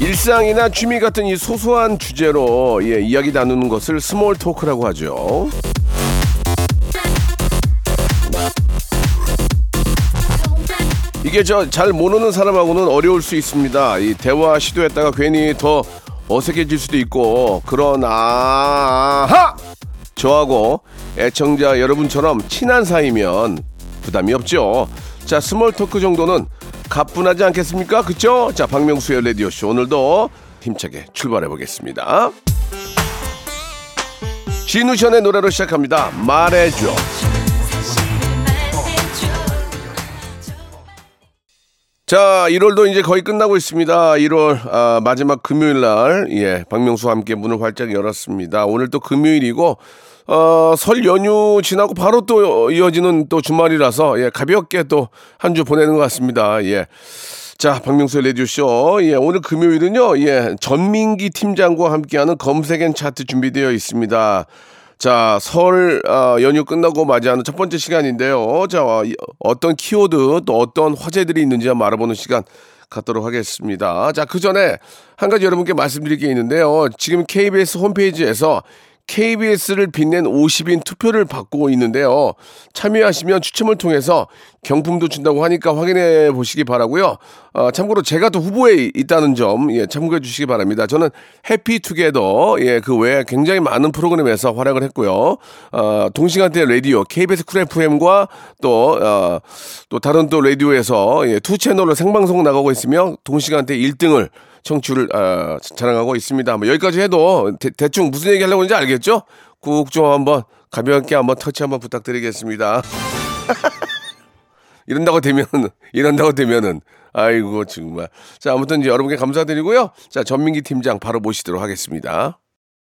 일상이나 취미 같은 이 소소한 주제로 예, 이야기 나누는 것을 small talk라고 하죠. 이게 저 잘 모르는 사람하고는 어려울 수 있습니다. 이 대화 시도했다가 괜히 더 어색해질 수도 있고 그러나 하! 저하고 애청자 여러분처럼 친한 사이면 부담이 없죠. 자 small talk 정도는 가뿐하지 않겠습니까? 그쵸? 자 박명수의 라디오 쇼 오늘도 힘차게 출발해 보겠습니다. 지누션의 노래로 시작합니다. 말해줘. 자, 1월도 이제 거의 끝나고 있습니다. 1월 아, 마지막 금요일 날, 예, 박명수와 함께 문을 활짝 열었습니다. 오늘 또 금요일이고, 어, 설 연휴 지나고 바로 또 이어지는 또 주말이라서, 예, 가볍게 또 한 주 보내는 것 같습니다. 예. 자, 박명수의 라디오쇼. 예, 오늘 금요일은요, 예, 전민기 팀장과 함께하는 검색앤 차트 준비되어 있습니다. 자, 설 어, 연휴 끝나고 맞이하는 첫 번째 시간인데요. 자, 어, 이- 어떤 키워드 또 어떤 화제들이 있는지 한번 알아보는 시간 갖도록 하겠습니다. 자, 그 전에 한 가지 여러분께 말씀드릴 게 있는데요. 지금 KBS 홈페이지에서 KBS를 빛낸 50인 투표를 받고 있는데요. 참여하시면 추첨을 통해서 경품도 준다고 하니까 확인해 보시기 바라고요. 어, 참고로 제가 또 후보에 있다는 점 예, 참고해 주시기 바랍니다. 저는 해피투게더 예, 그 외에 굉장히 많은 프로그램에서 활약을 했고요. 어, 동시간대 라디오 KBS 쿨 FM과 또, 어, 또 다른 또 라디오에서 예, two 채널로 생방송 나가고 있으며 동시간대 1등을 청취를 어, 자랑하고 있습니다. 뭐 여기까지 해도 대, 충 무슨 얘기 하려고 하는지 알겠죠? 꾹좀 한번 가볍게 한번 터치 한번 부탁드리겠습니다. 이런다고 되면 이런다고 되면은 아이고 정말 자 아무튼 이제 여러분께 감사드리고요 자 전민기 팀장 바로 모시도록 하겠습니다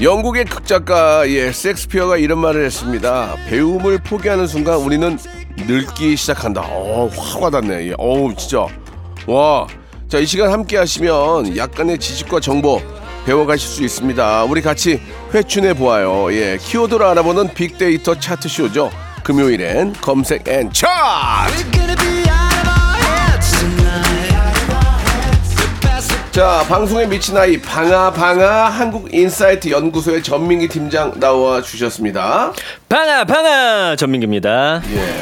영국의 극작가 예 섹스피어가 이런 말을 했습니다. 배움을 포기하는 순간 우리는 늙기 시작한다. 어 확 와닿네. 예. 어우 진짜. 와 자 이 시간 함께 하시면 약간의 지식과 정보 배워가실 수 있습니다. 우리 같이 회춘해 보아요. 예 키워드를 알아보는 빅데이터 차트쇼죠. 금요일엔 검색 앤 차트 자 방송에 미친 아이 방아 방아 한국 인사이트 연구소의 전민기 팀장 나와 주셨습니다. 방아 방아 전민기입니다. 예.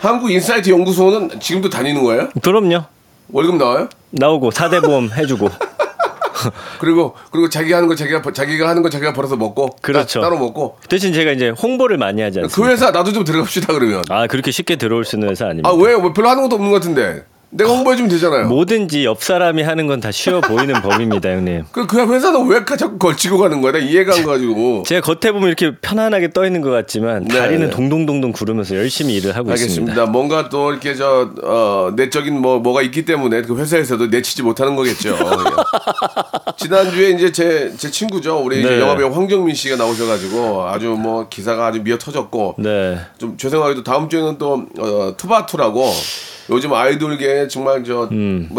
한국 인사이트 연구소는 지금도 다니는 거예요? 그럼요. 월급 나와요? 나오고 사대 보험 해주고 그리고 그리고 자기 하는 거 자기가 버- 자기가 하는 거 자기가 벌어서 먹고 그렇죠. 따, 로 먹고 대신 제가 이제 홍보를 많이 하지 그 않습니까? 회사 나도 좀 들어갑시다 그러면. 아 그렇게 쉽게 들어올 수 있는 회사 아닙니다. 아 왜? 왜 별로 하는 것도 없는 것 같은데 내가 홍보해 주면 되잖아요. 뭐든지 옆 사람이 하는 건 다 쉬워 보이는 법입니다, 형님. 그 그냥 회사는 왜 가- 자꾸 걸치고 가는 거야? 나 이해가 안 가지고. 제가 겉에 보면 이렇게 편안하게 떠 있는 것 같지만 네. 다리는 동동동동 구르면서 열심히 일을 하고 알겠습니다. 있습니다. 뭔가 또 이렇게 저 어, 내적인 뭐 뭐가 있기 때문에 그 회사에서도 내치지 못하는 거겠죠. 예. 지난주에 이제 제 제 친구죠. 우리 네. 영화배우 황정민 씨가 나오셔가지고 아주 뭐 기사가 아주 미어 터졌고 네. 좀 죄송하게도 다음 주에는 또 어, 투바투라고 요즘 아이돌계 정말 저뭐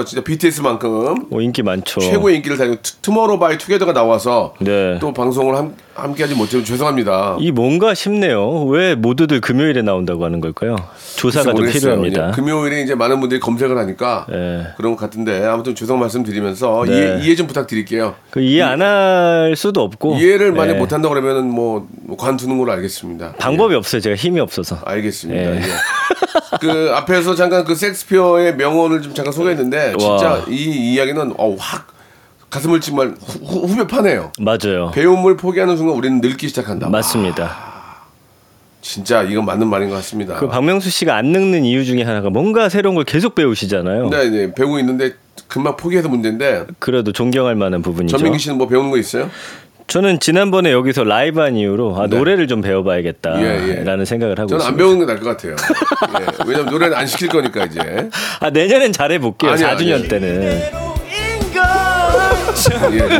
진짜 BTS만큼 뭐 인기 많죠. 최고의 인기를 달리는 투- 투모로우 바이 투게더가 나와서 네. 또 방송을 함, 함께하지 못해서 죄송합니다. 이 뭔가 싶네요. 왜 모두들 금요일에 나온다고 하는 걸까요? 조사가 좀. 필요합니다. 예, 금요일에 이제 많은 분들이 검색을 하니까 예. 그런 것 같은데 아무튼 죄송 말씀드리면서 네. 이해, 이해 좀 부탁드릴게요. 그 이해 안 할 수도 없고 이해를 만약 예. 못한다 그러면은 뭐 관두는 걸로 알겠습니다. 방법이 없어요. 제가 힘이 없어서. 알겠습니다. 예. 예. 그 앞에서 잠깐 그 섹스피어의 명언을 좀 잠깐 소개했는데 진짜 와. 이 이야기는 어, 확 가슴을 정말 후, 후- 후 벼 파네요. 맞아요. 배움을 포기하는 순간 우리는 늙기 시작한다. 맞습니다. 진짜 이건 맞는 말인 것 같습니다. 그 박명수 씨가 안 늙는 이유 중에 하나가 뭔가 새로운 걸 계속 배우시잖아요. 네, 네, 배우고 있는데 금방 포기해서 문제인데 그래도 존경할 만한 부분이죠. 전민기 씨는 뭐 배우는 거 있어요? 저는 지난번에 여기서 라이브 한 이후로 아, 네. 노래를 좀 배워봐야겠다라는 예, 예. 생각을 하고 저는 안 있습니다. 배우는 게 나을 것 같아요. 예, 왜냐면 노래는 안 시킬 거니까 이제. 아 내년엔 잘해볼게요. 아니요, 4주년 아니요. 때는. 예.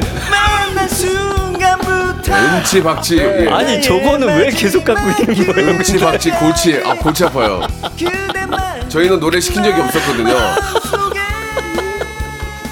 음치 박치. 예. 아니 저거는 왜 계속 갖고 있는 거예요? 음치 박치 골치. 아 골치 아파요. 저희는 노래 시킨 적이 없었거든요.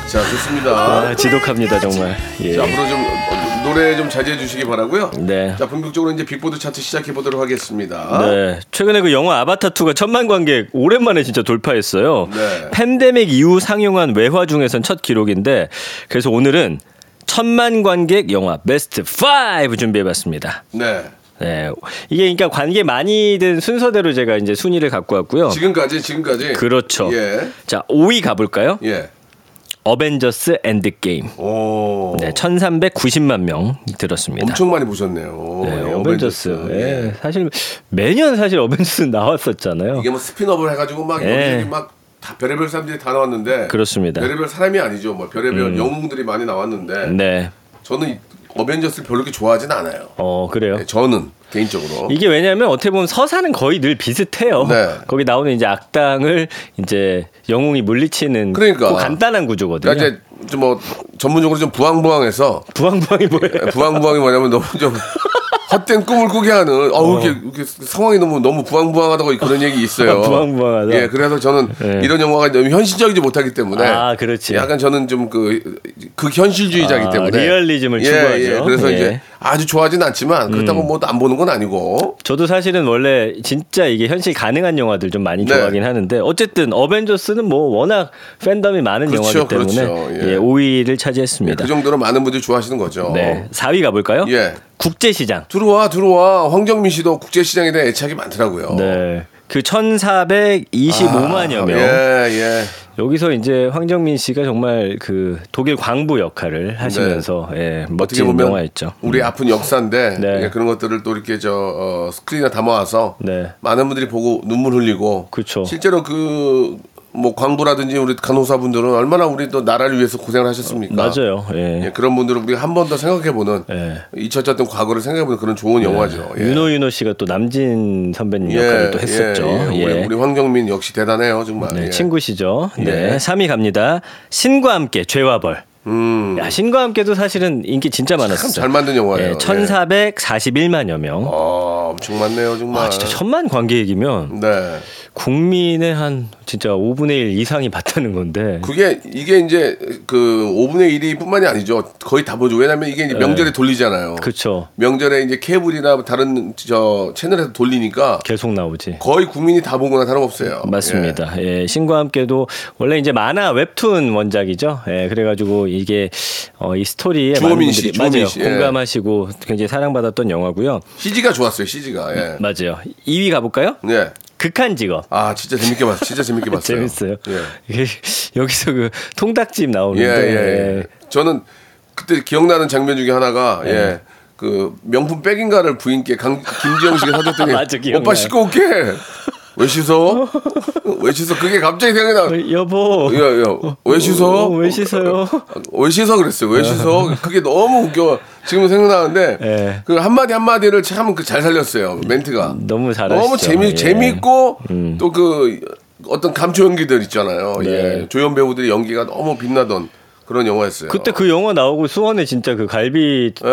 자 좋습니다. 아, 지독합니다 정말. 예. 자, 앞으로 좀 어, 노래 좀 자제해 주시기 바라고요. 네. 자 본격적으로 이제 빅보드 차트 시작해 보도록 하겠습니다. 네. 최근에 그 영화 아바타 2가 천만 관객 오랜만에 진짜 돌파했어요. 네. 팬데믹 이후 상영한 외화 중에선 첫 기록인데 그래서 오늘은 천만 관객 영화 베스트 5 준비해봤습니다. 네. 네. 이게 그러니까 관계 많이 든 순서대로 제가 이제 순위를 갖고 왔고요. 지금까지 지금까지. 그렇죠. 예. 자, 5위 가볼까요? 예. 어벤져스 엔드게임. 오. 네, 1390만 명이 들었습니다. 엄청 많이 보셨네요. 네, 예, 어벤져스. 예. 예. 사실 매년 사실 어벤져스 나왔었잖아요. 이게 뭐 스피너블 해 가지고 막 예. 막 다 별의별 사람들이 다 나왔는데 그렇습니다. 별의별 사람이 아니죠. 뭐 별의별 영웅들이 많이 나왔는데 네. 저는 이 어벤져스를 별로 그렇게 좋아하진 않아요. 어, 그래요. 네, 저는 개인적으로. 이게 왜냐하면 어떻게 보면 서사는 거의 늘 비슷해요. 네. 거기 나오는 이제 악당을 이제 영웅이 물리치는 그러니까. 그 간단한 구조거든요. 그러니까 이제 좀뭐 전문적으로 좀 부황부황해서 부황부황이 뭐예요? 부황부황이 뭐냐면 너무 좀 헛된 꿈을 꾸게 하는 어, 이렇게, 이렇게 상황이 너무 너무 부황부황하다고 그런 얘기 있어요. 부황부황하다. 예, 그래서 저는 예. 이런 영화가 너무 현실적이지 못하기 때문에 아, 그렇지. 약간 저는 좀그 극현실주의자이기 아, 때문에 리얼리즘을 예, 추구하죠. 예, 그래서 예. 이제 아주 좋아하진 않지만 그렇다고 뭐안 보는 건 아니고 저도 사실은 원래 진짜 이게 현실 가능한 영화들 좀 많이 네. 좋아하긴 하는데 어쨌든 어벤져스는 뭐 워낙 팬덤이 많은 그렇죠, 영화이기 때문에 그렇죠. 예. 예, 5위를 예, 차지했습니다. 그 정도로 많은 분들이 좋아하시는 거죠. 네, 4위 가볼까요? 예. 국제시장. 들어와 들어와 황정민 씨도 국제시장에 대한 애착이 많더라고요. 네. 그 1,425만여 명. 예, 예. 여기서 이제 황정민 씨가 정말 그 독일 광부 역할을 하시면서 예, 네. 어떻게 멋진 보면 영화였죠. 우리 아픈 역사인데 네. 예, 그런 것들을 또 이렇게 저 어, 스크린에 담아와서 네. 많은 분들이 보고 눈물 흘리고 그쵸. 실제로 그 뭐 광부라든지 우리 간호사분들은 얼마나 우리 또 나라를 위해서 고생을 하셨습니까? 맞아요. 예. 예, 그런 분들은 우리가 한 번 더 생각해보는 예. 잊혀졌던 과거를 생각해보는 그런 좋은 영화죠. 예. 윤호 윤호 씨가 또 남진 선배님 역할을 또 했었죠. 예, 예. 우리, 우리 황정민 역시 대단해요 정말. 네, 예. 친구시죠. 네. 예. 3위 갑니다. 신과 함께 죄와 벌. 야, 신과 함께도 사실은 인기 진짜 많았어요. 음. 잘 만든 영화예요. 예, 1,441만여 명. 아, 엄청 많네요 정말. 아, 진짜 천만 관객이면 네. 국민의 한 진짜 5분의 1 이상이 봤다는 건데. 그게 이게 이제 그 5분의 1이 뿐만이 아니죠. 거의 다 보죠. 왜냐면 이게 이제 명절에 돌리잖아요. 네. 그렇죠. 명절에 이제 케이블이나 다른 저 채널에서 돌리니까 계속 나오지. 거의 국민이 다 보거나 다름없어요. 맞습니다. 예, 신과 함께도 원래 이제 만화 웹툰 원작이죠. 예, 그래가지고 이게 어, 이 스토리에 많은 주호민 씨, 분들이 주호민 맞아요. 씨, 예. 공감하시고 굉장히 사랑받았던 영화고요. 예. CG가 좋았어요. CG가. 예. 맞아요. 2위 가볼까요? 예. 극한 직업. 아 진짜 재밌게 봤어. 진짜 재밌게 봤어요. 재밌어요. 예. 여기서 그 통닭집 예, 나오는데 예, 예. 저는 그때 기억나는 장면 중에 하나가 예. 그 명품 백인가를 부인께 강 김지영 씨가 사줬더니 맞아. 오빠 씻고 올게. 왜 씻어? 왜 씻어? 그게 갑자기 생각이 나. 어, 여보. 야, 야, 왜 씻어? 어, 왜 씻어요? 왜 씻어 그랬어요. 왜 씻어? 그게 너무 웃겨. 지금 생각나는데 예. 그 한마디 한마디를 참그잘 살렸어요. 멘트가. 너무 잘하시죠. 너무 재미 예. 음. 재밌고 또그 어떤 감초 연기들 있잖아요. 네. 예. 조연 배우들의 연기가 너무 빛나던 그런 영화였어요. 그때 그 영화 나오고 수원에 진짜 그 갈비 예,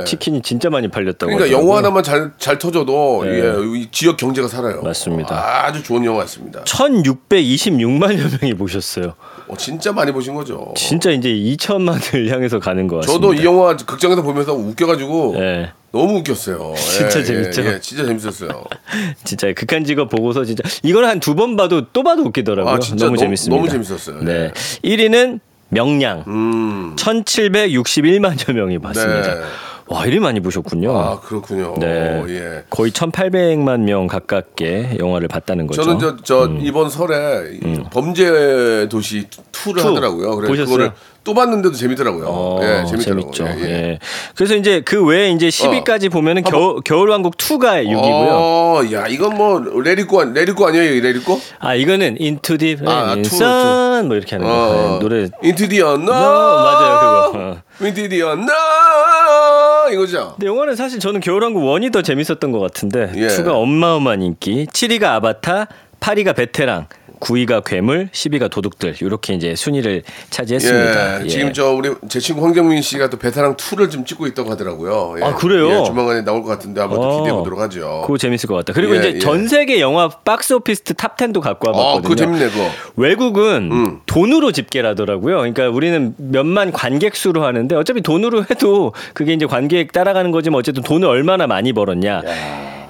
예. 치킨이 진짜 많이 팔렸다고. 그러니까 하더라고요. 영화 하나만 잘, 잘 터져도 네. 예, 이 지역 경제가 살아요. 맞습니다. 아주 좋은 영화였습니다. 1626만여 명이 보셨어요. 어, 진짜 많이 보신 거죠. 진짜 이제 2천만을 향해서 가는 것 같습니다. 저도 이 영화 극장에서 보면서 웃겨가지고 예. 너무 웃겼어요. 진짜 예, 재밌죠? 예, 예, 진짜 재밌었어요. 진짜 극한 직업 보고서 진짜 이걸 한 두 번 봐도 또 봐도 웃기더라고요. 아, 진짜 너무 재밌습니다. 너무 재밌었어요. 네. 예. 1위는 명량. 음. 1761만여 명이 봤습니다. 네. 와, 이리 많이 보셨군요. 아 그렇군요. 네. 예. 거의 1,800만 명 가깝게 영화를 봤다는 거죠. 저는 저, 저 이번 설에 이 범죄 도시 2를 two. 하더라고요. 그래서 보셨어요? 그거를 또 봤는데도 재밌더라고요. 어, 예, 재밌더라고요. 재밌죠. 예, 어. 예. 예. 그래서 이제 그 외에 이제 10위까지 보면은 겨울, 겨울왕국 2가 6위고요. 어, 야, 이건 뭐 레리코 레리코 아니에요, 이 레리코? 아, 이거는 Into the 아, Rain, to, Sun 뭐 이렇게 하는 거. 어, 네, 노래 Into the Unknown. 맞아요, 그거. 어. Into the Unknown 이거죠. 근데 영화는 사실 저는 겨울왕국 1이 더 재밌었던 것 같은데 예. 2가 어마어마한 인기 7위가 아바타 8위가 베테랑 9위가 괴물 10위가 도둑들 이렇게 이제 순위를 차지했습니다 예, 예. 지금 저 우리 제 친구 황정민 씨가 또 베테랑 2를 좀 찍고 있다고 하더라고요. 예. 아, 그래요? 예, 조만간에 나올 것 같은데 한번 또 어. 기대해 보도록 하죠. 그거 재밌을 것 같다. 그리고 예, 이제 예. 전 세계 영화 박스 오피스 top 10도 갖고 아, 와봤거든요. 그거 재밌네, 그거. 외국은 음. 돈으로 집계라더라고요. 그러니까 우리는 몇만 관객 수로 하는데 어차피 돈으로 해도 그게 이제 관객 따라가는 거지만 어쨌든 돈을 얼마나 많이 벌었냐.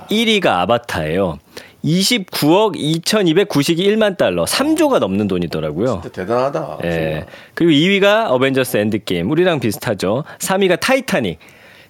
1위가 아바타예요. 29억 2,291만 달러, 3조가 넘는 돈이더라고요. 대단하다. 예. 그리고 2위가 어벤져스 엔드게임. 우리랑 비슷하죠. 3위가 타이타닉.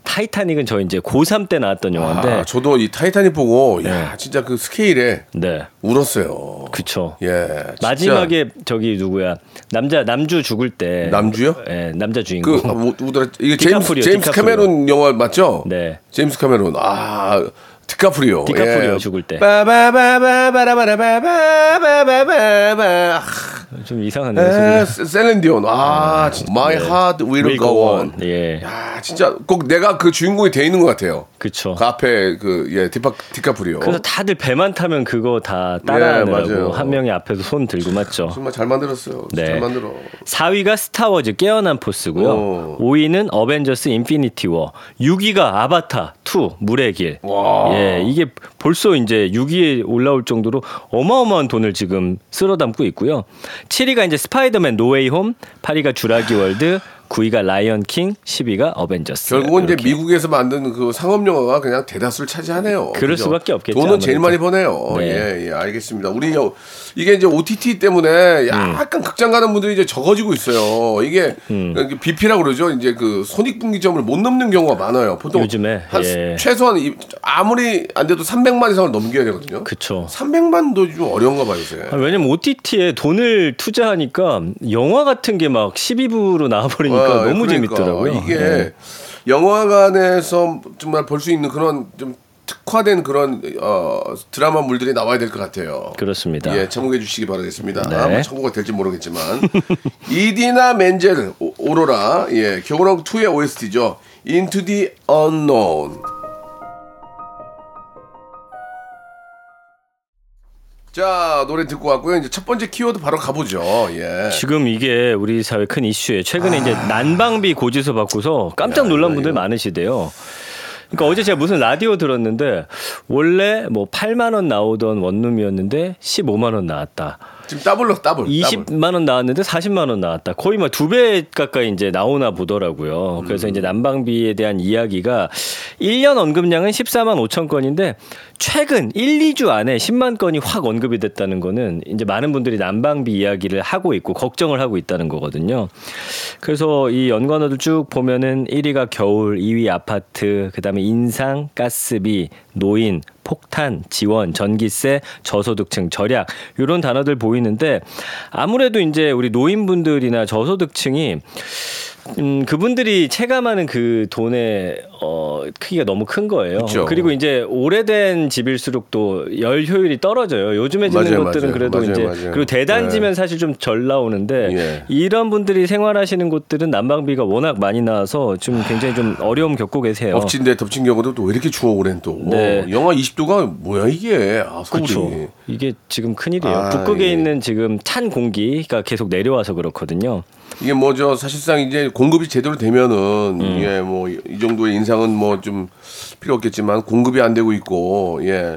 타이타닉은 저 이제 고3 때 나왔던 영화인데. 아, 저도 이 타이타닉 보고 네. 야, 진짜 그 스케일에 네. 울었어요. 그쵸. 예. 진짜. 마지막에 저기 누구야 남자 남주 죽을 때 남주요? 예, 남자 주인공. 그 아, 뭐? 이게 제임스 디카프리오, 제임스 디카프리오. 카메론 영화 맞죠? 네. 제임스 카메론. 아, 디카프리오. 디카프리오 예. 죽을 때. 바바바바바라바라바바바바바. 좀. 에, 소리가. 셀린 디온. 아, 진짜. My heart will Will go go on. on. 예. 야, 진짜 꼭 내가 그 주인공이 돼 있는 것 같아요. 그쵸. 그 앞에 그, 예, 디파, 디카프리오. 그래서 다들 배만 타면 그거 다 따라하느라고 예. 한 명이 앞에서 손 들고 맞죠. 정말 잘 만들었어요. 네. 잘 만들어. 4위가 스타워즈 깨어난 포스고요. 오. 5위는 어벤져스 인피니티 워. 6위가 아바타 2 물의 길. 와. 예, 이게 벌써 이제 6위에 올라올 정도로 어마어마한 돈을 지금 쓸어 담고 있고요. 7위가 이제 스파이더맨 노웨이 홈, 8위가 주라기 월드, 9위가 라이언 킹, 10위가 어벤져스. 결국은 이제 이렇게. 미국에서 만든 그 상업 영화가 그냥 대다수를 차지하네요. 그럴 그죠? 수밖에 없겠죠, 돈은 제일 많이 아무래도. 버네요. 네. 예, 예, 알겠습니다. 우리 여- 이게 이제 OTT 때문에 음. 약간 극장 가는 분들이 이제 적어지고 있어요. 이게 음. BP라고 그러죠. 이제 그 손익분기점을 못 넘는 경우가 많아요. 보통 요즘에, 한 예. 최소한 이- 아무리 안 돼도 300만 이상을 넘겨야 되거든요. 그쵸. 300만도 좀 어려운가 봐요, 요새. 아, 왜냐면 OTT에 돈을 투자하니까 영화 같은 게 막 12부로 나와버리니까 아, 너무 그러니까 재밌더라고요. 이게 네. 영화관에서 정말 볼 수 있는 그런 좀 특화된 그런 어, 드라마물들이 나와야 될 것 같아요. 그렇습니다. 예, 참고해 주시기 바라겠습니다. 네. 뭐 참고가 될지 모르겠지만 이디나 멘젤 오- 오로라 예, 겨울왕 2의 OST죠. Into the Unknown. 자 노래 듣고 왔고요. 이제 첫 번째 키워드 바로 가보죠. 예. 지금 이게 우리 사회 큰 이슈예요. 최근에 이제 난방비 고지서 받고서 깜짝 놀란 분들 많으시대요. 그러니까 어제 제가 무슨 라디오 들었는데 원래 뭐 8만 원 나오던 원룸이었는데 15만 원 나왔다. 지금 더블로 더블. 더블. 20만 원 나왔는데 40만 원 나왔다. 거의 뭐 두 배 가까이 이제 나오나 보더라고요. 그래서 이제 난방비에 대한 이야기가 1년 언급량은 14만 5천 건인데 최근 1, 2주 안에 10만 건이 확 언급이 됐다는 거는 이제 많은 분들이 난방비 이야기를 하고 있고 걱정을 하고 있다는 거거든요. 그래서 이 연관어들 쭉 보면은 1위가 겨울, 2위 아파트, 그다음에 인상, 가스비, 노인, 폭탄, 지원, 전기세, 저소득층, 절약 이런 단어들 보이는데 아무래도 이제 우리 노인분들이나 저소득층이 음, 그분들이 체감하는 그 돈의 어, 크기가 너무 큰 거예요. 그쵸. 그리고 이제 오래된 집일수록 또 열 효율이 떨어져요. 요즘에 짓는 맞아요, 것들은 맞아요. 그래도 맞아요, 이제. 그리고 대단지면 네. 사실 좀 절 나오는데 예. 이런 분들이 생활하시는 곳들은 난방비가 워낙 많이 나와서 좀 굉장히 좀 어려움 겪고 계세요. 엎친데 덮친 경우도 또 왜 이렇게 추워 그래 또. 네. 영하 20도가 뭐야 이게? 아, 서울이. 그렇죠. 이게 지금 큰일이에요. 아, 북극에 예. 있는 지금 찬 공기가 계속 내려와서 그렇거든요. 이게 뭐 저 사실상 이제 공급이 제대로 되면은 음. 예 뭐 이 정도의 인상은 뭐 좀 필요 없겠지만 공급이 안 되고 있고 예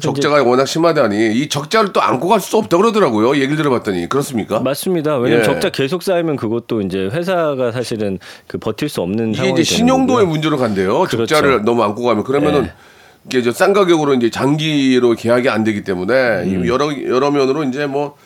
적자가 워낙 심하다니 이 적자를 또 안고 갈 수 없다 그러더라고요 얘기를 들어봤더니 그렇습니까? 맞습니다. 왜냐면 예. 적자 계속 쌓이면 그것도 이제 회사가 사실은 그 버틸 수 없는 상황이 이제 신용도의. 문제로 간대요. 그렇죠. 적자를 너무 안고 가면 그러면은 네. 이게 저 싼 가격으로 이제 장기로 계약이 안 되기 때문에 음. 이 여러 여러 면으로 이제 뭐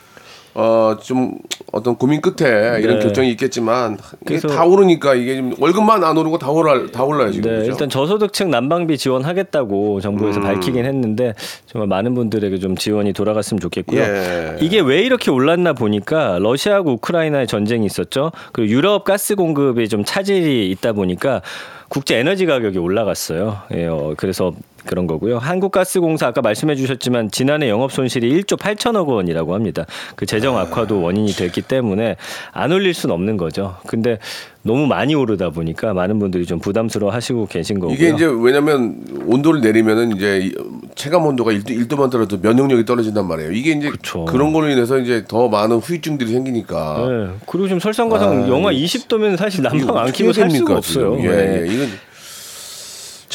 어, 좀 어떤 고민 끝에 이런 네. 결정이 있겠지만 이게 다 오르니까 이게 월급만 안 오르고 다 올라 다 올라요 지금. 네, 그죠? 일단 저소득층 난방비 지원하겠다고 정부에서 음. 밝히긴 했는데 정말 많은 분들에게 좀 지원이 돌아갔으면 좋겠고요. 예. 이게 왜 이렇게 올랐나 보니까 러시아하고 우크라이나의 전쟁이 있었죠. 그리고 유럽 가스 공급이 좀 차질이 있다 보니까 국제 에너지 가격이 올라갔어요. 예, 어, 그래서 그런 거고요. 한국가스공사 아까 말씀해 주셨지만 지난해 영업 손실이 1조 8천억 원이라고 합니다. 그 재정 악화도 원인이 됐기 때문에 안 올릴 수는 없는 거죠. 근데 너무 많이 오르다 보니까 많은 분들이 좀 부담스러워 하시고 계신 거고요. 이게 이제 왜냐면 온도를 내리면은 이제 이 체감 온도가 1도, 1도만 떨어도 면역력이 떨어진단 말이에요. 이게 이제 그쵸. 그런 걸로 인해서 이제 더 많은 후유증들이 생기니까 네. 그리고 지금 설상가상 아, 영하 이거 20도면 사실 난방 안 키고 살 수가 됩니까, 없어요. 예, 네. 예. 이건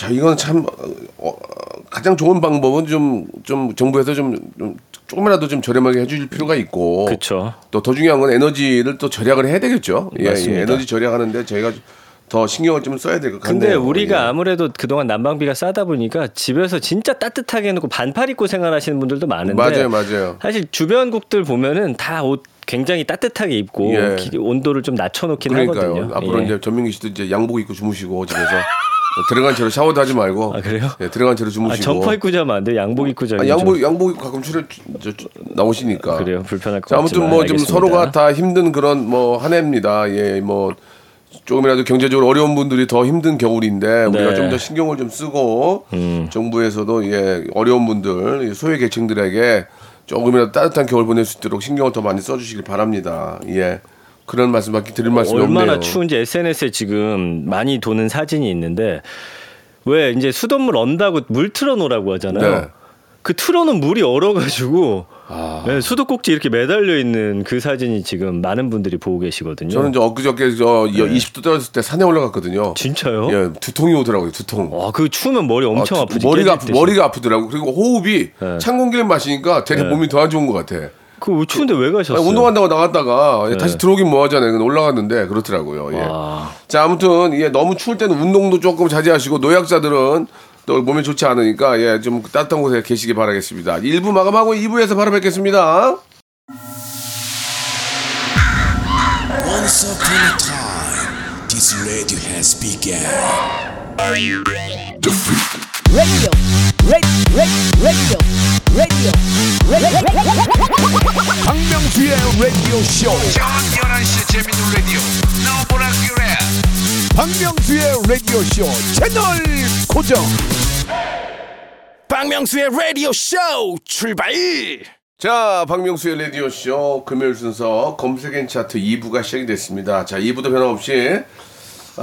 자, 이건 참 어, 가장 좋은 방법은 좀 좀 정부에서 좀, 좀 조금이라도 좀 저렴하게 해줄 필요가 있고 그렇죠. 또 더 중요한 건 에너지를 또 절약을 해야 되겠죠. 예, 맞습니다. 예. 에너지 절약하는데 저희가 더 신경을 좀 써야 될 것 같네요. 근데 우리가 예. 아무래도 그동안 난방비가 싸다 보니까 집에서 진짜 따뜻하게 해놓고 반팔 입고 생활하시는 분들도 많은데 맞아요, 맞아요. 사실 주변국들 보면은 다 옷 굉장히 따뜻하게 입고 예. 기- 온도를 좀 낮춰놓긴 그러니까요. 하거든요. 앞으로 예. 이제 전민기 씨도 이제 양복 입고 주무시고 집에서 들어간 채로 샤워도 하지 말고. 아, 그래요? 예, 들어간 채로 아, 주무시고. 점퍼 입고 자면 안 돼. 양복 입고 자면 아, 양복 양복 입고 가끔 출연 나오시니까. 그래요. 불편할 것 자, 아무튼 뭐 좀. 서로가 다 힘든 그런 뭐 한 해입니다. 예, 뭐 조금이라도 경제적으로 어려운 분들이 더 힘든 겨울인데 우리가 네. 좀더 신경을 좀 쓰고 정부에서도 예, 어려운 분들 이 소외 계층들에게 조금이라도 따뜻한 겨울 보낼 수 있도록 신경을 더 많이 써주시길 바랍니다. 예, 그런 말씀밖에 드릴 말씀이 얼마나 없네요. 추운지 SNS에 지금 많이 도는 사진이 있는데 왜 이제 수돗물 언다고 물 틀어놓으라고 하잖아요. 네. 그 틀어놓은 물이 얼어가지고 아. 네, 수도꼭지 이렇게 매달려 있는 그 사진이 지금 많은 분들이 보고 계시거든요. 저는 저 엊그저께 저 20도 떨어졌을 때 산에 올라갔거든요. 네. 진짜요? 예, 두통이 오더라고요. 두통. 와, 그 추우면 머리 엄청 아, 아, 두- 프지 머리가 아프. 머리가 아프더라고. 그리고 호흡이 네. 찬 공기를 마시니까 되게 몸이 더 안 좋은 것 같아. 그 추운데 왜 가셨어요? 운동한다고 나갔다가 예, 네. 다시 들어오긴 뭐 하잖아요. 근데 올라갔는데 그렇더라고요. 예. 와. 자, 아무튼 예, 너무 추울 때는 운동도 조금 자제하시고 노약자들은 또 몸에 좋지 않으니까 예, 좀 따뜻한 곳에 계시기 바라겠습니다. 1부 마감하고 2부에서 바로 뵙겠습니다. Once 박명수의 라디오 쇼. 저녁 11시 재밌는 라디오 너보라 그래 박명수의 라디오 쇼 채널 고정. 박명수의 라디오 쇼 출발. 자, 박명수의 라디오 쇼 금요일 순서 검색 앤 차트 2부가 시작이 됐습니다. 자, 2부도 변함없이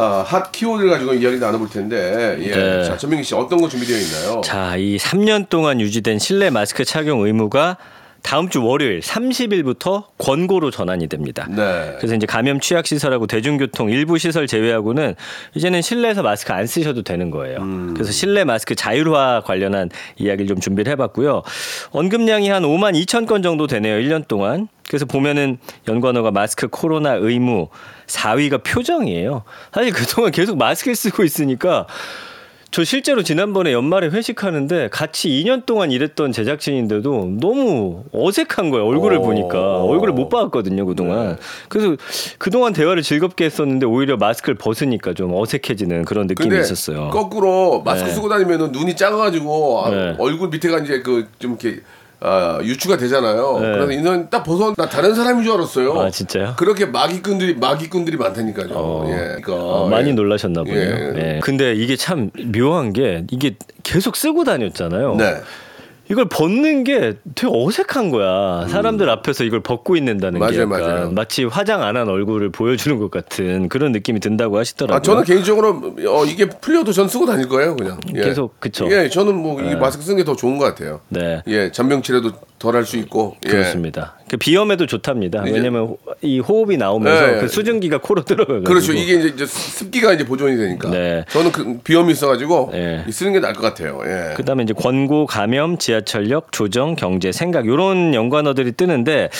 아, 핫 키워드를 가지고 이야기 나눠볼 텐데, 예. 네. 자, 전민기 씨 어떤 거 준비되어 있나요? 자, 이 3년 동안 유지된 실내 마스크 착용 의무가 다음 주 월요일 30일부터 권고로 전환이 됩니다. 네. 그래서 이제 감염 취약 시설하고 대중교통 일부 시설 제외하고는 이제는 실내에서 마스크 안 쓰셔도 되는 거예요. 음. 그래서 실내 마스크 자율화 관련한 이야기를 좀 준비를 해봤고요. 언급량이 한 5만 2천 건 정도 되네요. 1년 동안. 그래서 보면은 연관어가 마스크 코로나 의무 4위가 표정이에요. 사실 그동안 계속 마스크를 쓰고 있으니까 저 실제로 지난번에 연말에 회식하는데 같이 2년 동안 일했던 제작진인데도 너무 어색한 거예요. 얼굴을 어. 보니까. 얼굴을 못 봤거든요, 그동안. 네. 그래서 그동안 대화를 즐겁게 했었는데 오히려 마스크를 벗으니까 좀 어색해지는 그런 느낌이 있었어요. 거꾸로 마스크 네. 쓰고 다니면은 눈이 작아가지고 아, 네. 얼굴 밑에가 이제 그 좀 이렇게 아, 유추가 되잖아요. 네. 그래서 인원 딱 벗어 나 다른 사람인 줄 알았어요. 아, 진짜요? 그렇게 마기꾼들이 마기꾼들이 많다니까요. 어, 예. 그러니까, 어, 많이 예. 놀라셨나 보네요. 예. 예. 근데 이게 참 묘한 게 이게 계속 쓰고 다녔잖아요. 네. 이걸 벗는 게 되게 어색한 거야. 사람들 앞에서 이걸 벗고 있는다는 음. 맞아요, 게 약간 맞아요. 마치 화장 안 한 얼굴을 보여주는 것 같은 그런 느낌이 든다고 하시더라고요. 아, 저는 개인적으로 어, 이게 풀려도 전 쓰고 다닐 거예요, 그냥. 예. 계속, 그쵸. 예, 저는 뭐 이게 마스크 쓰는 게 더 좋은 것 같아요. 네. 예, 잔병치레도 덜 할 수 있고. 예. 그렇습니다. 그 비염에도 좋답니다. 이제- 왜냐면 호- 이 호흡이 나오면서 네. 그 수증기가 코로 들어가요. 그렇죠. 이게 이제, 이제 습기가 이제 보존이 되니까. 네. 저는 그 비염이 있어가지고 네. 쓰는 게 나을 것 같아요. 예. 그다음에 이제 권고, 감염, 지하철역, 조정, 경제, 생각 이런 연관어들이 뜨는데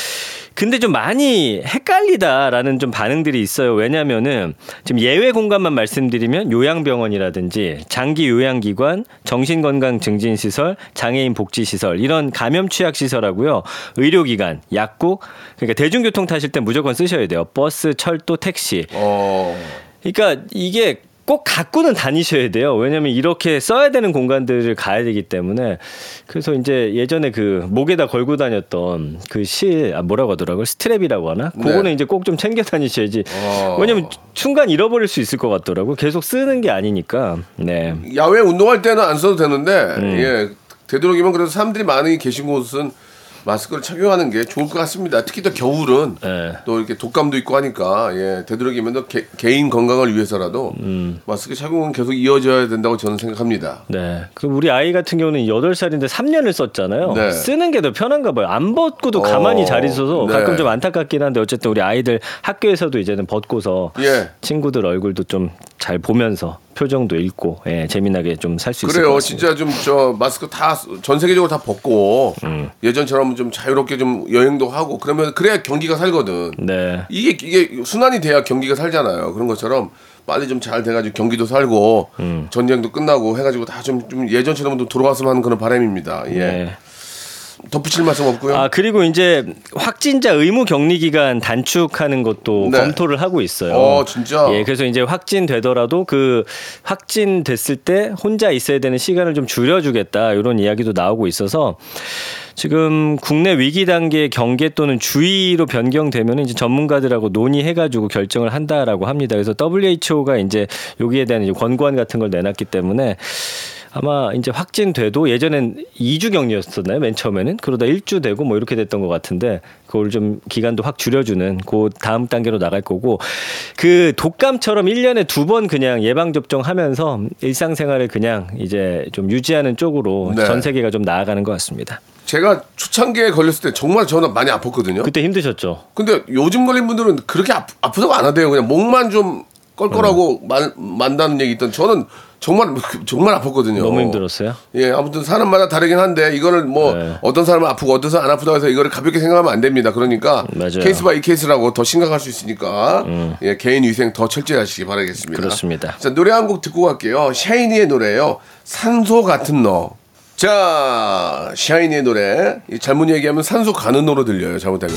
근데 좀 많이 헷갈리다라는 좀 반응들이 있어요. 왜냐면은 지금 예외 공간만 말씀드리면 요양병원이라든지 장기 요양기관, 정신건강 증진시설, 장애인 복지시설 이런 감염 취약 시설하고요. 의료기관, 약국 그러니까 대중교통 타실 때 무조건 쓰셔야 돼요. 버스, 철도, 택시. 어. 그러니까 이게 꼭 갖고는 다니셔야 돼요. 왜냐면 이렇게 써야 되는 공간들을 가야 되기 때문에 그래서 이제 예전에 그 목에다 걸고 다녔던 그 실 아, 뭐라고 하더라고요 스트랩이라고 하나 그거는 네. 이제 꼭 좀 챙겨 다니셔야지. 어. 왜냐면 순간 잃어버릴 수 있을 것 같더라고. 요 계속 쓰는 게 아니니까. 네. 야외 운동할 때는 안 써도 되는데, 음. 예. 되도록이면 그래도 사람들이 많이 계신 곳은 마스크를 착용하는 게 좋을 것 같습니다. 특히 또 겨울은 네. 또 이렇게 독감도 있고 하니까 예 되도록이면 또 개, 개인 건강을 위해서라도 음. 마스크 착용은 계속 이어져야 된다고 저는 생각합니다. 네. 그 우리 아이 같은 경우는 8살인데 3년을 썼잖아요. 네. 쓰는 게 더 편한가 봐요. 안 벗고도 어, 가만히 잘 있어서 네. 가끔 좀 안타깝긴 한데 어쨌든 우리 아이들 학교에서도 이제는 벗고서 예. 친구들 얼굴도 좀 잘 보면서 표정도 읽고 예, 재미나게 좀 살 수 있을 것 그래요. 같습니다. 진짜 좀 저 마스크 다 전 세계적으로 다 벗고 음. 예전처럼 좀 자유롭게 좀 여행도 하고 그러면 그래야 경기가 살거든. 네. 이게 이게 순환이 돼야 경기가 살잖아요. 그런 것처럼 빨리 좀 잘 돼가지고 경기도 살고 음. 전쟁도 끝나고 해가지고 다 좀 좀 예전처럼 좀 돌아왔으면 하는 그런 바람입니다. 예. 네. 덧붙일 말씀 없고요. 아 그리고 이제 확진자 의무 격리 기간 단축하는 것도 네. 검토를 하고 있어요. 어, 진짜? 예, 그래서 이제 확진되더라도 그 확진됐을 때 혼자 있어야 되는 시간을 좀 줄여주겠다 이런 이야기도 나오고 있어서 지금 국내 위기 단계 경계 또는 주의로 변경되면 이제 전문가들하고 논의해가지고 결정을 한다라고 합니다. 그래서 WHO가 이제 여기에 대한 이제 권고안 같은 걸 내놨기 때문에 아마 이제 확진돼도 예전엔 2주 격리였었나요? 맨 처음에는 그러다 1주 되고 뭐 이렇게 됐던 것 같은데 그걸 좀 기간도 확 줄여주는 그 다음 단계로 나갈 거고 그 독감처럼 1년에 두 번 그냥 예방 접종하면서 일상생활을 그냥 이제 좀 유지하는 쪽으로 네. 전 세계가 좀 나아가는 것 같습니다. 제가 초창기에 걸렸을 때 정말 저는 많이 아팠거든요. 그때 힘드셨죠? 근데 요즘 걸린 분들은 그렇게 아프, 아프다고 안 하대요. 그냥 목만 좀 껄껄하고 만, 만다는 얘기 있던 저는 정말 정말 아팠거든요. 너무 힘들었어요. 예, 아무튼 사람마다 다르긴 한데 이거를 뭐 네. 어떤 사람은 아프고 어떤 사람은 안 아프다고 해서 이거를 가볍게 생각하면 안 됩니다. 그러니까 맞아요. 음. case by case라고 더 심각할 수 있으니까 예, 개인 위생 더 철저히 하시기 바라겠습니다. 그렇습니다. 자, 노래 한 곡 듣고 갈게요. 샤이니의 노래예요. 산소 같은 너. 자, 샤이니의 노래. 이 잘못 얘기하면 산소 가는 너로 들려요. 잘못하면.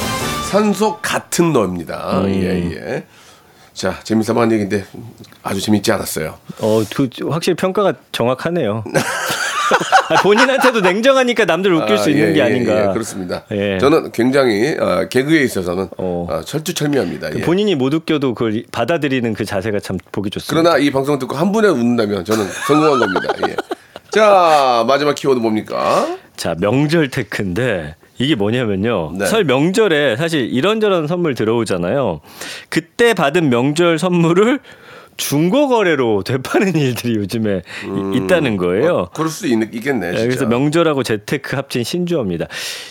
산소 같은 너입니다. 음. 예, 예. 자, 재미삼아 한 얘기인데 아주 재밌지 않았어요. 어, 그, 확실히 평가가 정확하네요. 아, 본인한테도 냉정하니까 남들 웃길 수 아, 있는 예, 게 예, 아닌가. 예, 그렇습니다. 예. 저는 굉장히 어, 개그에 있어서는 어. 어, 철두철미합니다. 예. 본인이 못 웃겨도 그걸 받아들이는 그 자세가 참 보기 좋습니다. 그러나 이 방송 듣고 한 분에 웃는다면 저는 성공한 겁니다. 예. 자, 마지막 키워드 뭡니까? 자, 명절 테크인데 이게 뭐냐면요. 네. 설 명절에 사실 이런저런 선물 들어오잖아요. 그때 받은 명절 선물을 중고 거래로 되파는 일들이 요즘에 이- 있다는 거예요. 어, 그럴 수도 있, 있겠네. 네. 그래서 명절하고 재테크 합친 신조어입니다.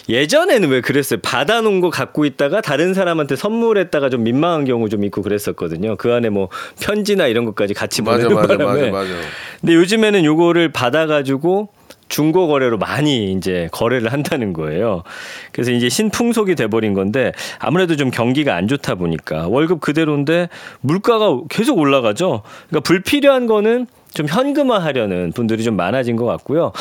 예전에는 왜 그랬어요? 받아놓은 거 갖고 있다가 다른 사람한테 선물했다가 좀 민망한 경우 좀 있고 그랬었거든요. 그 안에 뭐 편지나 이런 것까지 같이 맞아, 보내는 맞아, 바람에. 맞아, 맞아. 근데 요즘에는 요거를 받아가지고 중고 거래로 많이 이제 거래를 한다는 거예요. 그래서 이제 신풍속이 돼버린 건데 아무래도 좀 경기가 안 좋다 보니까 월급 그대로인데 물가가 계속 올라가죠. 그러니까 불필요한 거는 좀 현금화하려는 분들이 좀 많아진 것 같고요.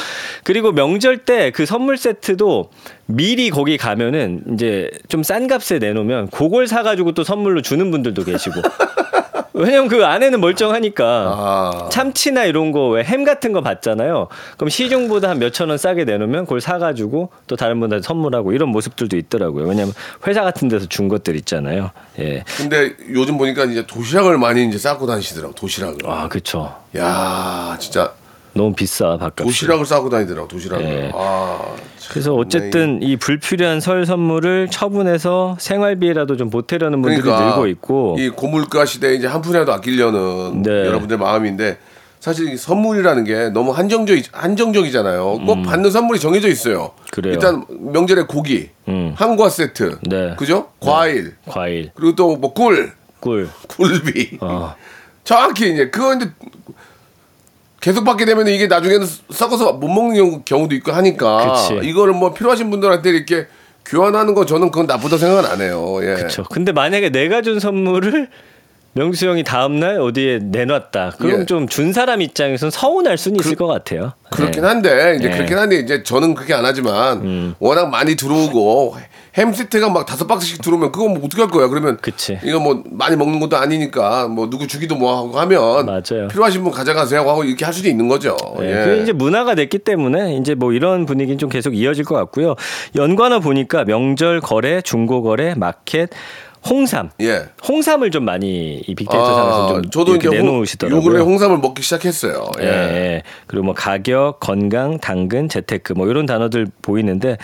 그리고 명절 때 그 선물 세트도 미리 거기 가면은 이제 좀 싼 값에 내놓으면 그걸 사가지고 또 선물로 주는 분들도 계시고. 왜냐면 그 안에는 멀쩡하니까. 아. 참치나 이런 거 왜 햄 같은 거 받잖아요. 그럼 시중보다 한 몇천 원 싸게 내놓으면 그걸 사가지고 또 다른 분한테 선물하고 이런 모습들도 있더라고요. 왜냐면 회사 같은 데서 준 것들 있잖아요. 예. 근데 요즘 보니까 이제 도시락을 많이 이제 싸고 다니시더라고 도시락을. 아, 그쵸. 야 진짜 너무 비싸, 바깥. 도시락을 싸고 다니더라고 도시락을. 예. 아. 그래서 어쨌든 이 불필요한 설 선물을 처분해서 생활비라도 좀 보태려는 분들이 늘고 있고 그러니까 이 고물가 시대에 이제 한 푼이라도 아끼려는 네. 여러분들 마음인데 사실 이 선물이라는 게 너무 한정적 한정적이잖아요. 꼭 받는 선물이 정해져 있어요. 음. 그래요. 일단 명절에 고기, 음. 한과 세트, 네. 그죠? 과일, 과일, 그리고 또 뭐 꿀, 꿀. 굴비. 어. 정확히 이제 그거 이제 계속 받게 되면 이게 나중에는 썩어서 못 먹는 경우- 경우도 있고 하니까 그치. 이거를 뭐 필요하신 분들한테 이렇게 교환하는 거 저는 그건 나쁘다 생각은 안 해요. 예. 그렇죠. 근데 만약에 내가 준 선물을 명수 형이 다음 날 어디에 내놨다. 그럼 예. 좀준 사람 입장에서는 서운할 수는 있을 것 같아요. 그렇긴 네. 한데 이제 네. 그렇긴 한데 이제 저는 그렇게 안 하지만 음. 워낙 많이 들어오고 햄 세트가 막 다섯 박스씩 들어오면 그거 뭐 어떻게 할 거야? 그러면 그치. 이거 뭐 많이 먹는 것도 아니니까 뭐 누구 주기도 뭐 하고 하면 맞아요. 필요하신 분 가져가세요 하고 이렇게 할 수도 있는 거죠. 네, 예. 그게 이제 문화가 됐기 때문에 이제 뭐 이런 분위기는 좀 계속 이어질 것 같고요. 연관어 보니까 명절 거래, 중고 거래, 마켓, 홍삼. 예. 홍삼을 좀 많이 이 빅데이터상에서 좀 아, 저도 이렇게 이제 홍, 내놓으시더라고요. 요 근래 홍삼을 먹기 시작했어요. 예. 예. 예. 그리고 뭐 가격, 건강, 당근, 재테크 뭐 이런 단어들 보이는데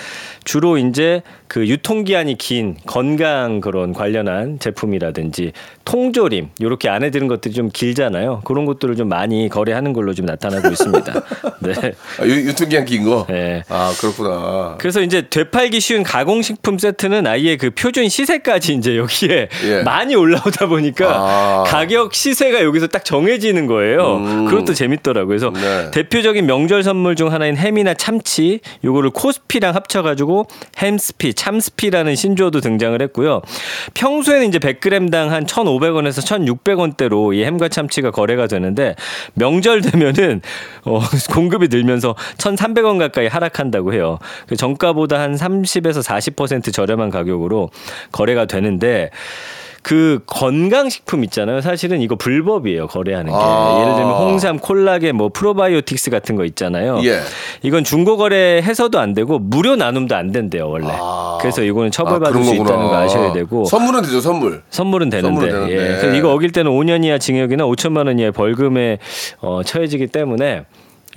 주로 이제 그 유통기한이 긴 건강 그런 관련한 제품이라든지 통조림 이렇게 안에 드는 것들이 좀 길잖아요. 그런 것들을 좀 많이 거래하는 걸로 좀 나타나고 있습니다. 네. 아, 유, 유통기한 긴 거. 예. 아 그렇구나. 그래서 이제 되팔기 쉬운 가공식품 세트는 아예 그 표준 시세까지 이제 여기에 예. 많이 올라오다 보니까 아. 가격 시세가 여기서 딱 정해지는 거예요. 그것도 재밌더라고요. 그래서 네. 대표적인 명절 선물 중 하나인 햄이나 참치 요거를 코스피랑 합쳐가지고 햄스피, 참스피라는 신조어도 등장을 했고요. 평소에는 이제 100g당 한 1,500원에서 1,600원대로 이 햄과 참치가 거래가 되는데 명절 되면은 어, 공급이 늘면서 1,300원 가까이 하락한다고 해요. 그 정가보다 한 30에서 40% 저렴한 가격으로 거래가 되는데 그 건강식품 있잖아요. 사실은 이거 불법이에요. 거래하는 게. 아. 예를 들면 홍삼, 콜라겐, 뭐 프로바이오틱스 같은 거 있잖아요. 예. 이건 중고 거래해서도 안 되고 무료 나눔도 안 된대요, 원래. 아. 그래서 이거는 아, 처벌받을 그런 수. 있다는 거 아셔야 되고. 선물은 되죠 선물. 선물은 되는데, 선물은. 예. 그래서 이거 어길 때는 5년 이하 징역이나 5천만 원 이하의 벌금에 어, 처해지기 때문에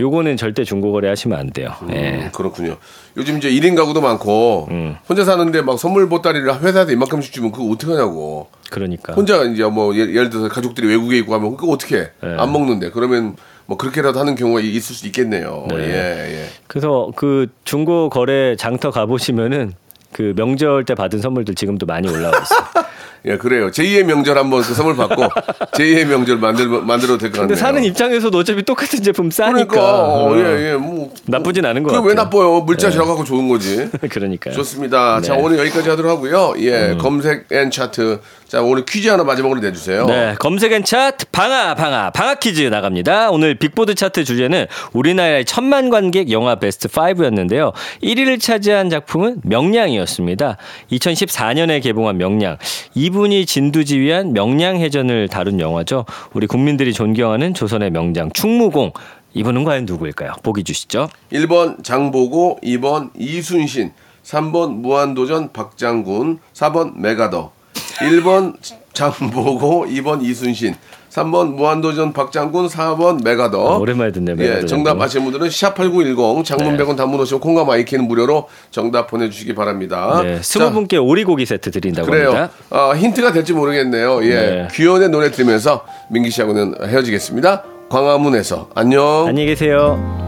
요거는 절대 중고 거래 하시면 안 돼요. 예. 음, 그렇군요. 요즘 이제 1인 가구도 많고 음. 혼자 사는데 막 선물 보따리를 회사에서 이만큼씩 주면 그거 어떻게 하냐고. 그러니까. 혼자 이제 뭐 예- 예를 들어서 가족들이 외국에 있고 하면 그거 어떻게 해? 네. 안 먹는데 그러면 뭐 그렇게라도 하는 경우가 있을 수 있겠네요. 네. 예, 예. 그래서 그 중고 거래 장터 가 보시면은 그 명절 때 받은 선물들 지금도 많이 올라와 있어요. 예, 그래요. 제2의 명절 한번 그 선물 받고 제2의 명절 만들 만들어도 될 것 같네요. 근데 사는 입장에서도 어차피 똑같은 제품 싸니까 그러니까 어, 어. 예, 예. 뭐 나쁘진 않은 것 그게 왜 같아요. 나빠요? 물자 지나가고 좋은 거지. 그러니까요. 좋습니다. 자, 네. 음. 오늘 여기까지 하도록 하고요. 예, 검색 앤 차트. 자, 오늘 퀴즈 하나 마지막으로 내주세요. 네, 검색 앤 차트 방아 방아 방아 퀴즈 나갑니다. 오늘 빅보드 차트 주제는 우리나라의 천만 관객 영화 베스트 5였는데요. 1위를 차지한 작품은 명량이었습니다. 2014년에 개봉한 명량. 이분이 진두지휘한 명량해전을 다룬 영화죠. 우리 국민들이 존경하는 조선의 명장 충무공. 이분은 과연 누구일까요? 보기 주시죠. 1번 장보고, 2번 이순신, 3번 무한도전 박장군, 4번 맥아더. 1번 장보고, 2번 이순신, 3번 무한도전 박장군, 4번 맥아더. 아, 오랜만에 듣네요, 예, 맥아더 정답 정도. 아시는 분들은 샵8910 장문 네. 100원 단문 50원 콩과 마이키는 무료로 정답 보내주시기 바랍니다. 네, 자, 스무 분께 오리고기 세트 드린다고 그래요. 합니다. 아, 힌트가 될지 모르겠네요. 예. 네. 귀연의 노래 들으면서 민기 씨하고는 헤어지겠습니다. 광화문에서 안녕. 안녕히 계세요.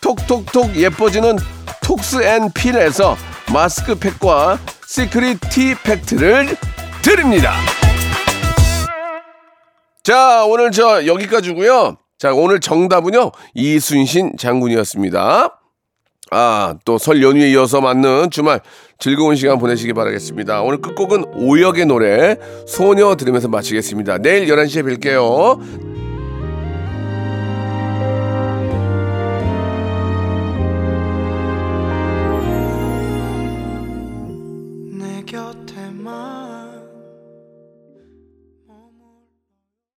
톡톡톡 예뻐지는 톡스앤필에서 마스크팩과 시크릿 티 팩트를 드립니다. 자, 오늘 저 여기까지고요. 자, 오늘 정답은요. 이순신 장군이었습니다. 아, 또 설 연휴에 이어서 맞는 주말 즐거운 시간 보내시기 바라겠습니다. 오늘 끝곡은 오역의 노래 소녀 들으면서 마치겠습니다. 내일 11시에 뵐게요.